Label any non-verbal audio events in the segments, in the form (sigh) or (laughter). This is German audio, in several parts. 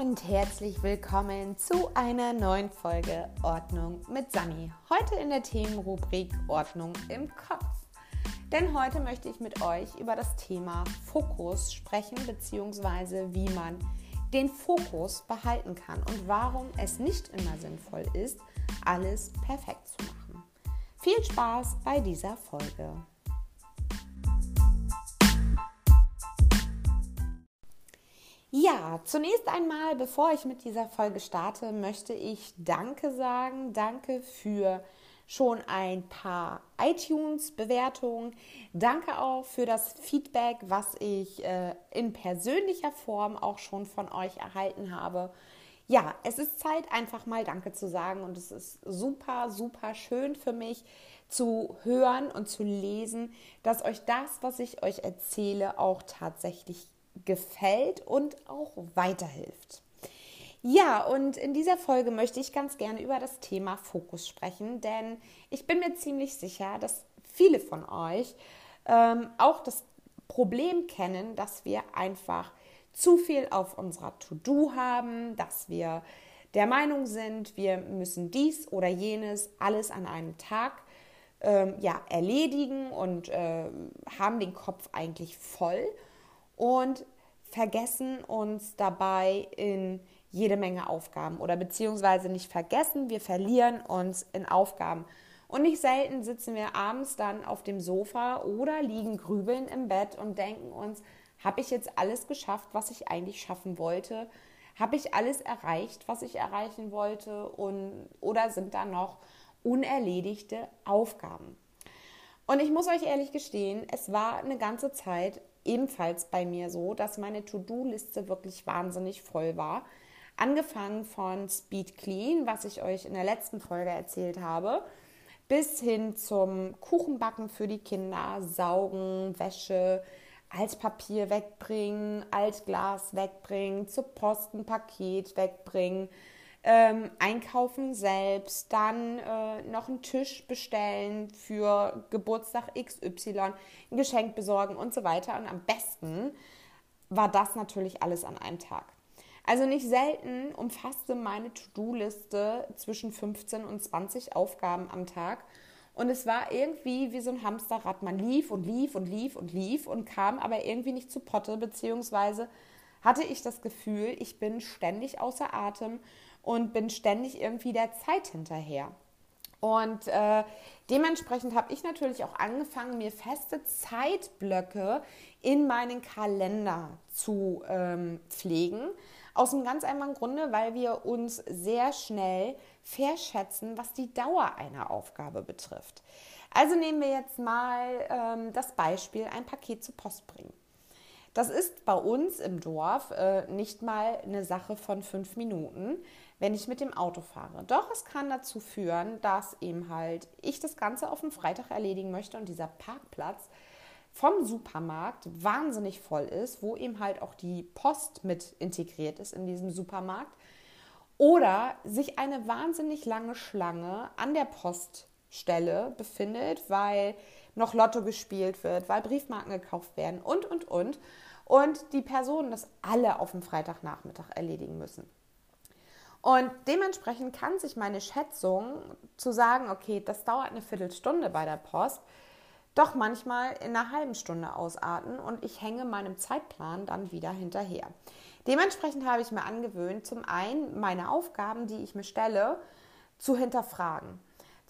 und herzlich willkommen zu einer neuen Folge Ordnung mit Sani. Heute in der Themenrubrik Ordnung im Kopf. Denn heute möchte ich mit euch über das Thema Fokus sprechen, beziehungsweise wie man den Fokus behalten kann und warum es nicht immer sinnvoll ist, alles perfekt zu machen. Viel Spaß bei dieser Folge. Ja, zunächst einmal, bevor ich mit dieser Folge starte, möchte ich Danke sagen. Danke für schon ein paar iTunes-Bewertungen. Danke auch für das Feedback, was ich äh, in persönlicher Form auch schon von euch erhalten habe. Ja, es ist Zeit, einfach mal Danke zu sagen und es ist super, super schön für mich zu hören und zu lesen, dass euch das, was ich euch erzähle, auch tatsächlich gefällt und auch weiterhilft. Ja, und in dieser Folge möchte ich ganz gerne über das Thema Fokus sprechen, denn ich bin mir ziemlich sicher, dass viele von euch ähm, auch das Problem kennen, dass wir einfach zu viel auf unserer To-Do haben, dass wir der Meinung sind, wir müssen dies oder jenes alles an einem Tag ähm, ja, erledigen und äh, haben den Kopf eigentlich voll und vergessen uns dabei in jede Menge Aufgaben oder beziehungsweise nicht vergessen, wir verlieren uns in Aufgaben. Und nicht selten sitzen wir abends dann auf dem Sofa oder liegen grübeln im Bett und denken uns, habe ich jetzt alles geschafft, was ich eigentlich schaffen wollte? Habe ich alles erreicht, was ich erreichen wollte? Und, oder sind da noch unerledigte Aufgaben? Und ich muss euch ehrlich gestehen, es war eine ganze Zeit ebenfalls bei mir so, dass meine To-Do-Liste wirklich wahnsinnig voll war. Angefangen von Speed Clean, was ich euch in der letzten Folge erzählt habe, bis hin zum Kuchenbacken für die Kinder, Saugen, Wäsche, Altpapier wegbringen, Altglas wegbringen, zur Post Paket wegbringen, ähm, einkaufen selbst, dann äh, noch einen Tisch bestellen für Geburtstag XY, ein Geschenk besorgen und so weiter. Und am besten war das natürlich alles an einem Tag. Also nicht selten umfasste meine To-Do-Liste zwischen 15 und 20 Aufgaben am Tag. Und es war irgendwie wie so ein Hamsterrad. Man lief und lief und lief und lief und kam aber irgendwie nicht zu Potte, beziehungsweise hatte ich das Gefühl, ich bin ständig außer Atem und bin ständig irgendwie der Zeit hinterher. Und äh, dementsprechend habe ich natürlich auch angefangen, mir feste Zeitblöcke in meinen Kalender zu ähm, pflegen. Aus einem ganz einfachen Grunde, weil wir uns sehr schnell verschätzen, was die Dauer einer Aufgabe betrifft. Also nehmen wir jetzt mal ähm, das Beispiel, ein Paket zur Post bringen. Das ist bei uns im Dorf äh, nicht mal eine Sache von fünf Minuten, wenn ich mit dem Auto fahre. Doch es kann dazu führen, dass eben halt ich das Ganze auf dem Freitag erledigen möchte und dieser Parkplatz vom Supermarkt wahnsinnig voll ist, wo eben halt auch die Post mit integriert ist in diesem Supermarkt. Oder sich eine wahnsinnig lange Schlange an der Poststelle befindet, weil noch Lotto gespielt wird, weil Briefmarken gekauft werden und, und, und. Und die Personen das alle auf dem Freitagnachmittag erledigen müssen. Und dementsprechend kann sich meine Schätzung zu sagen, okay, das dauert eine Viertelstunde bei der Post, doch manchmal in einer halben Stunde ausarten und ich hänge meinem Zeitplan dann wieder hinterher. Dementsprechend habe ich mir angewöhnt, zum einen meine Aufgaben, die ich mir stelle, zu hinterfragen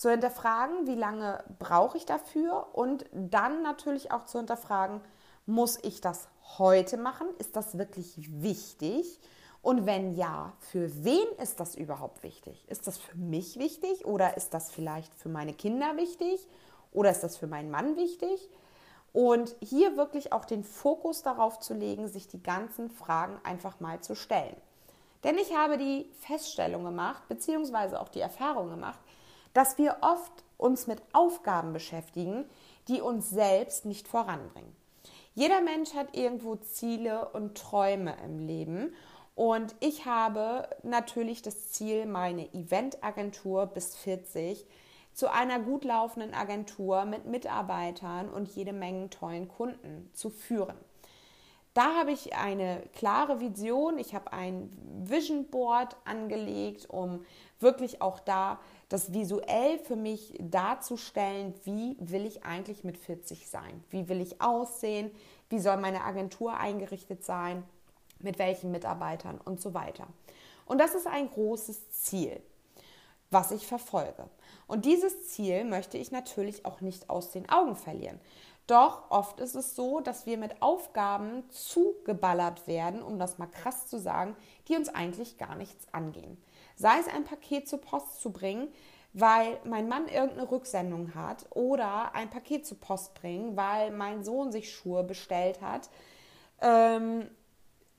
zu hinterfragen, wie lange brauche ich dafür und dann natürlich auch zu hinterfragen, muss ich das heute machen? Ist das wirklich wichtig? Und wenn ja, für wen ist das überhaupt wichtig? Ist das für mich wichtig oder ist das vielleicht für meine Kinder wichtig oder ist das für meinen Mann wichtig? Und hier wirklich auch den Fokus darauf zu legen, sich die ganzen Fragen einfach mal zu stellen. Denn ich habe die Feststellung gemacht, beziehungsweise auch die Erfahrung gemacht, dass wir oft uns mit Aufgaben beschäftigen, die uns selbst nicht voranbringen. Jeder Mensch hat irgendwo Ziele und Träume im Leben und ich habe natürlich das Ziel, meine Eventagentur bis 40 zu einer gut laufenden Agentur mit Mitarbeitern und jede Menge tollen Kunden zu führen. Da habe ich eine klare Vision, ich habe ein Vision Board angelegt, um wirklich auch da das visuell für mich darzustellen, wie will ich eigentlich mit 40 sein? Wie will ich aussehen? Wie soll meine Agentur eingerichtet sein? Mit welchen Mitarbeitern und so weiter. Und das ist ein großes Ziel, was ich verfolge. Und dieses Ziel möchte ich natürlich auch nicht aus den Augen verlieren. Doch oft ist es so, dass wir mit Aufgaben zugeballert werden, um das mal krass zu sagen, die uns eigentlich gar nichts angehen sei es ein Paket zur Post zu bringen, weil mein Mann irgendeine Rücksendung hat oder ein Paket zur Post bringen, weil mein Sohn sich Schuhe bestellt hat, ähm,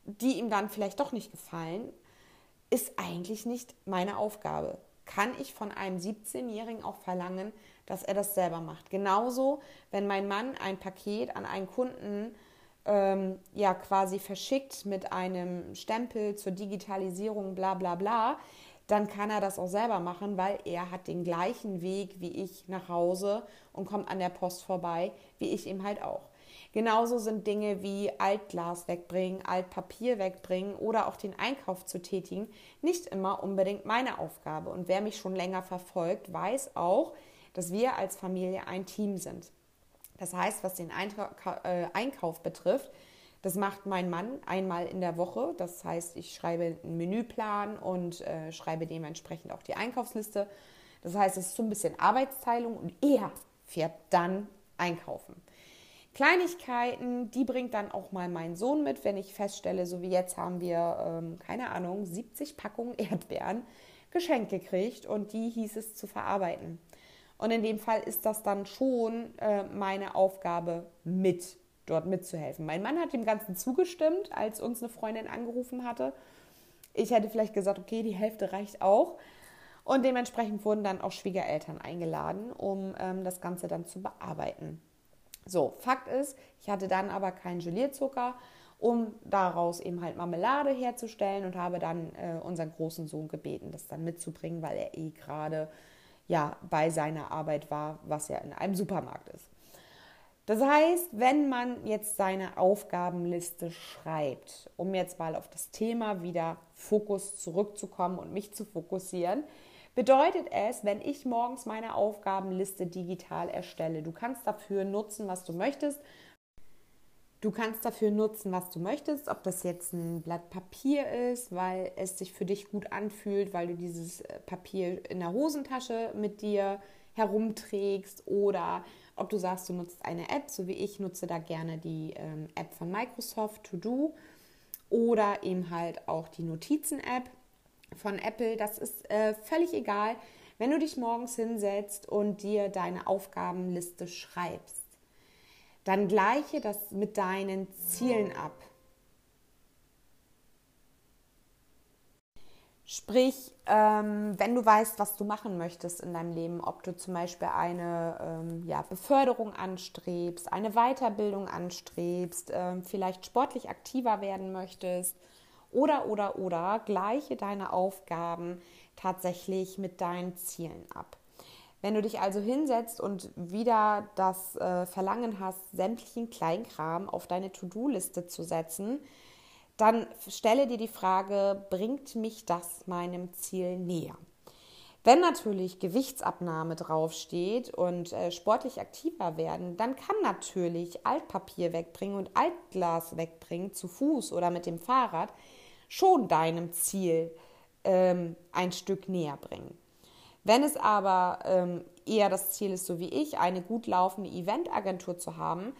die ihm dann vielleicht doch nicht gefallen, ist eigentlich nicht meine Aufgabe. Kann ich von einem 17-Jährigen auch verlangen, dass er das selber macht. Genauso, wenn mein Mann ein Paket an einen Kunden ähm, ja quasi verschickt mit einem Stempel zur Digitalisierung, bla bla bla, dann kann er das auch selber machen, weil er hat den gleichen Weg wie ich nach Hause und kommt an der Post vorbei, wie ich ihm halt auch. Genauso sind Dinge wie Altglas wegbringen, Altpapier wegbringen oder auch den Einkauf zu tätigen nicht immer unbedingt meine Aufgabe. Und wer mich schon länger verfolgt, weiß auch, dass wir als Familie ein Team sind. Das heißt, was den äh, Einkauf betrifft, das macht mein Mann einmal in der Woche. Das heißt, ich schreibe einen Menüplan und äh, schreibe dementsprechend auch die Einkaufsliste. Das heißt, es ist so ein bisschen Arbeitsteilung und er fährt dann einkaufen. Kleinigkeiten, die bringt dann auch mal mein Sohn mit, wenn ich feststelle, so wie jetzt haben wir, ähm, keine Ahnung, 70 Packungen (laughs) Erdbeeren geschenkt gekriegt und die hieß es zu verarbeiten. Und in dem Fall ist das dann schon äh, meine Aufgabe mit dort mitzuhelfen. Mein Mann hat dem Ganzen zugestimmt, als uns eine Freundin angerufen hatte. Ich hätte vielleicht gesagt, okay, die Hälfte reicht auch. Und dementsprechend wurden dann auch Schwiegereltern eingeladen, um ähm, das Ganze dann zu bearbeiten. So, Fakt ist, ich hatte dann aber keinen Gelierzucker, um daraus eben halt Marmelade herzustellen und habe dann äh, unseren großen Sohn gebeten, das dann mitzubringen, weil er eh gerade ja bei seiner Arbeit war, was ja in einem Supermarkt ist. Das heißt, wenn man jetzt seine Aufgabenliste schreibt, um jetzt mal auf das Thema wieder Fokus zurückzukommen und mich zu fokussieren, bedeutet es, wenn ich morgens meine Aufgabenliste digital erstelle, du kannst dafür nutzen, was du möchtest. Du kannst dafür nutzen, was du möchtest, ob das jetzt ein Blatt Papier ist, weil es sich für dich gut anfühlt, weil du dieses äh, Papier in der Hosentasche mit dir herumträgst oder ob du sagst, du nutzt eine App, so wie ich nutze da gerne die ähm, App von Microsoft To Do oder eben halt auch die Notizen-App von Apple. Das ist äh, völlig egal, wenn du dich morgens hinsetzt und dir deine Aufgabenliste schreibst. Dann gleiche das mit deinen Zielen ab. Sprich, ähm, wenn du weißt, was du machen möchtest in deinem Leben, ob du zum Beispiel eine ähm, ja, Beförderung anstrebst, eine Weiterbildung anstrebst, ähm, vielleicht sportlich aktiver werden möchtest oder, oder, oder, gleiche deine Aufgaben tatsächlich mit deinen Zielen ab. Wenn du dich also hinsetzt und wieder das äh, Verlangen hast, sämtlichen Kleinkram auf deine To-Do-Liste zu setzen, dann stelle dir die Frage, bringt mich das meinem Ziel näher? Wenn natürlich Gewichtsabnahme draufsteht und äh, sportlich aktiver werden, dann kann natürlich Altpapier wegbringen und Altglas wegbringen zu Fuß oder mit dem Fahrrad schon deinem Ziel ähm, ein Stück näher bringen. Wenn es aber ähm, eher das Ziel ist, so wie ich, eine gut laufende Eventagentur zu haben,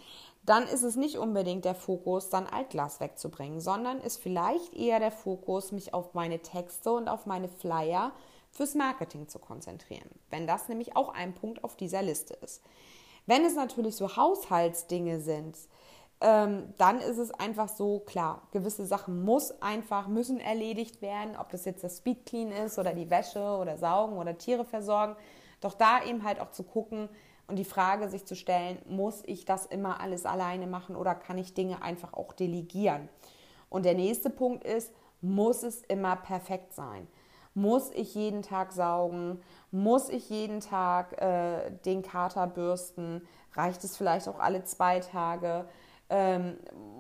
dann ist es nicht unbedingt der Fokus, dann Altglas wegzubringen, sondern ist vielleicht eher der Fokus, mich auf meine Texte und auf meine Flyer fürs Marketing zu konzentrieren. Wenn das nämlich auch ein Punkt auf dieser Liste ist. Wenn es natürlich so Haushaltsdinge sind, ähm, dann ist es einfach so, klar, gewisse Sachen muss einfach, müssen erledigt werden, ob das jetzt das Speed Clean ist oder die Wäsche oder Saugen oder Tiere versorgen. Doch da eben halt auch zu gucken, und die Frage sich zu stellen, muss ich das immer alles alleine machen oder kann ich Dinge einfach auch delegieren? Und der nächste Punkt ist, muss es immer perfekt sein? Muss ich jeden Tag saugen? Muss ich jeden Tag äh, den Kater bürsten? Reicht es vielleicht auch alle zwei Tage? ähm,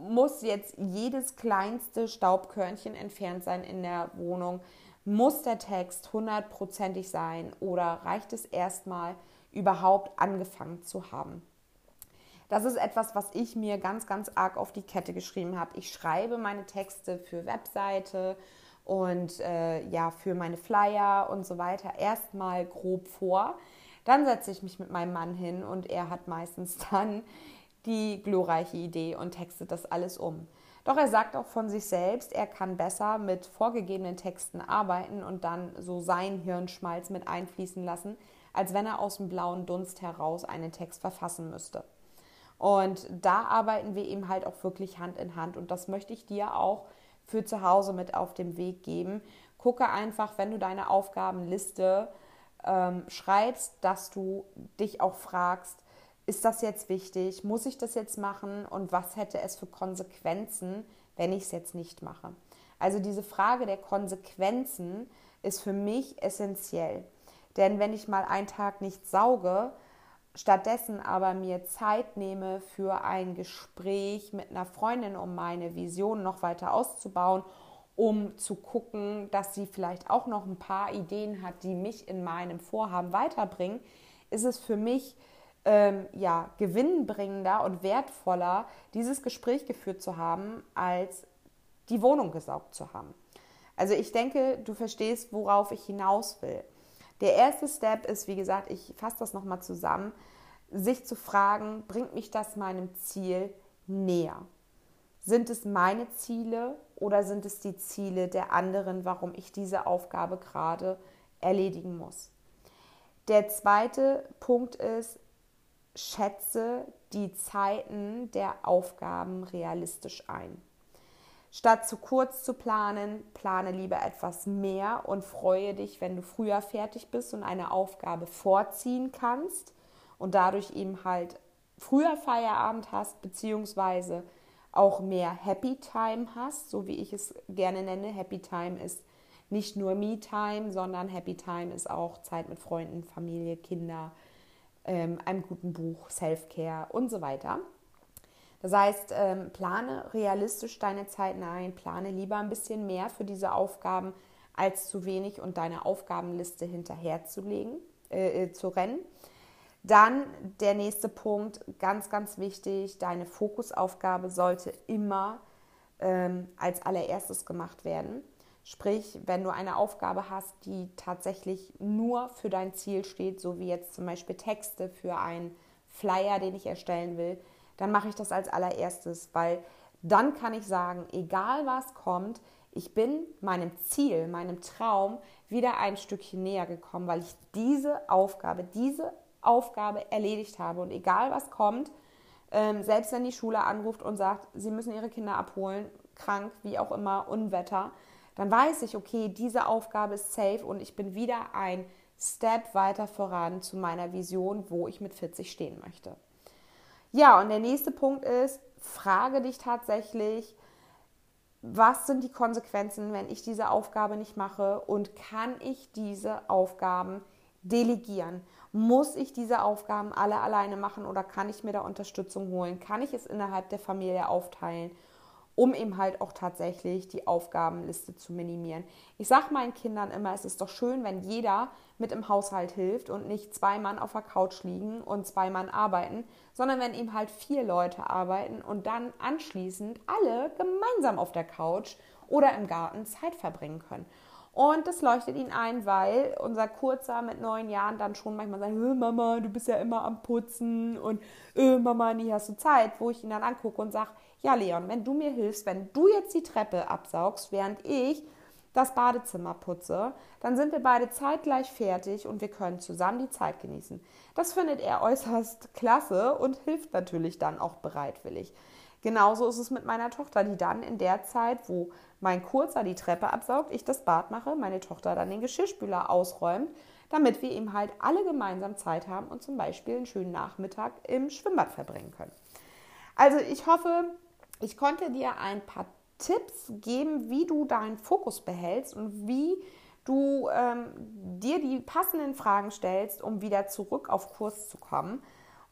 muss jetzt jedes kleinste Staubkörnchen entfernt sein in der Wohnung? Muss der Text hundertprozentig sein oder reicht es erstmal überhaupt angefangen zu haben? Das ist etwas, was ich mir ganz, ganz arg auf die Kette geschrieben habe. Ich schreibe meine Texte für Webseite und äh, ja, für meine Flyer und so weiter erstmal grob vor. Dann setze ich mich mit meinem Mann hin und er hat meistens (laughs) dann die glorreiche Idee und textet das alles um. Doch er sagt auch von sich selbst, er kann besser mit vorgegebenen Texten arbeiten und dann so sein Hirnschmalz mit einfließen lassen, als wenn er aus dem blauen Dunst heraus einen Text verfassen müsste. Und da arbeiten wir eben halt auch wirklich Hand in Hand. Und das möchte ich dir auch für zu Hause mit auf den Weg geben. Gucke einfach, wenn du deine Aufgabenliste ähm, schreibst, dass du dich auch fragst, ist das jetzt wichtig? Muss ich das jetzt machen? Und was hätte es für Konsequenzen, wenn ich es jetzt nicht mache? Also diese Frage der Konsequenzen ist für mich essentiell. Denn wenn ich mal einen Tag nicht sauge, stattdessen aber mir Zeit nehme für ein Gespräch mit einer Freundin, um meine Vision noch weiter auszubauen, um zu gucken, dass sie vielleicht auch noch ein paar Ideen hat, die mich in meinem Vorhaben weiterbringen, ist es für mich ähm, ja, gewinnbringender und wertvoller, dieses Gespräch geführt zu haben, als die Wohnung gesaugt zu haben. Also ich denke, du verstehst, worauf ich hinaus will. Der erste Step ist, wie gesagt, ich fasse das nochmal zusammen, sich zu fragen, bringt mich das meinem Ziel näher? Sind es meine Ziele oder sind es die Ziele der anderen, warum ich diese Aufgabe gerade erledigen muss? Der zweite Punkt ist, schätze die Zeiten der Aufgaben realistisch ein. Statt zu kurz zu planen, plane lieber etwas mehr und freue dich, wenn du früher fertig bist und eine Aufgabe vorziehen kannst und dadurch eben halt früher Feierabend hast, beziehungsweise auch mehr Happy Time hast, so wie ich es gerne nenne. Happy Time ist nicht nur Me-Time, sondern Happy Time ist auch Zeit mit Freunden, Familie, Kinder, ähm, einem guten Buch, Self-Care und so weiter. Das heißt, ähm, plane realistisch deine Zeiten ein, plane lieber ein bisschen mehr für diese Aufgaben als zu wenig und deine Aufgabenliste hinterherzulegen, äh, äh, zu rennen. Dann der nächste Punkt, ganz, ganz wichtig, deine Fokusaufgabe sollte immer ähm, als allererstes gemacht werden. Sprich, wenn du eine Aufgabe hast, die tatsächlich nur für dein Ziel steht, so wie jetzt zum Beispiel Texte für einen Flyer, den ich erstellen will, dann mache ich das als allererstes, weil dann kann ich sagen, egal was kommt, ich bin meinem Ziel, meinem Traum wieder ein Stückchen näher gekommen, weil ich diese Aufgabe, diese Aufgabe erledigt habe. Und egal was kommt, ähm, selbst wenn die Schule anruft und sagt, sie müssen ihre Kinder abholen, krank, wie auch immer, Unwetter, dann weiß ich, okay, diese Aufgabe ist safe und ich bin wieder ein Step weiter voran zu meiner Vision, wo ich mit 40 stehen möchte. Ja, und der nächste Punkt ist, frage dich tatsächlich, was sind die Konsequenzen, wenn ich diese Aufgabe nicht mache und kann ich diese Aufgaben delegieren? Muss ich diese Aufgaben alle alleine machen oder kann ich mir da Unterstützung holen? Kann ich es innerhalb der Familie aufteilen? Um eben halt auch tatsächlich die Aufgabenliste zu minimieren. Ich sage meinen Kindern immer, es ist doch schön, wenn jeder mit im Haushalt hilft und nicht zwei Mann auf der Couch liegen und zwei Mann arbeiten, sondern wenn eben halt vier Leute arbeiten und dann anschließend alle gemeinsam auf der Couch oder im Garten Zeit verbringen können. Und das leuchtet ihn ein, weil unser Kurzer mit neun Jahren dann schon manchmal sagt, Mama, du bist ja immer am Putzen und Mama, nie hast du Zeit, wo ich ihn dann angucke und sage, ja Leon, wenn du mir hilfst, wenn du jetzt die Treppe absaugst, während ich das Badezimmer putze, dann sind wir beide zeitgleich fertig und wir können zusammen die Zeit genießen. Das findet er äußerst klasse und hilft natürlich dann auch bereitwillig. Genauso ist es mit meiner Tochter, die dann in der Zeit, wo mein Kurzer die Treppe absaugt, ich das Bad mache, meine Tochter dann den Geschirrspüler ausräumt, damit wir eben halt alle gemeinsam Zeit haben und zum Beispiel einen schönen Nachmittag im Schwimmbad verbringen können. Also ich hoffe, ich konnte dir ein paar Tipps geben, wie du deinen Fokus behältst und wie du ähm, dir die passenden Fragen stellst, um wieder zurück auf Kurs zu kommen.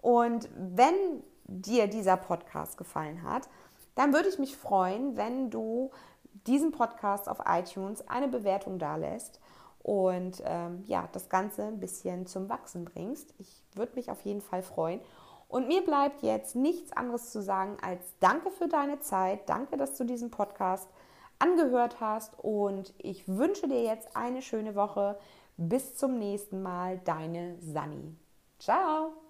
Und wenn dir dieser Podcast gefallen hat, dann würde ich mich freuen, wenn du diesen Podcast auf iTunes eine Bewertung da lässt und ähm, ja, das Ganze ein bisschen zum Wachsen bringst. Ich würde mich auf jeden Fall freuen. Und mir bleibt jetzt nichts anderes zu sagen als danke für deine Zeit, danke, dass du diesen Podcast angehört hast und ich wünsche dir jetzt eine schöne Woche. Bis zum nächsten Mal, deine Sani. Ciao!